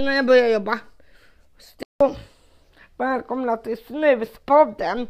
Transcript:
innan jag börjar jobba. Så, välkomna till Snuspodden.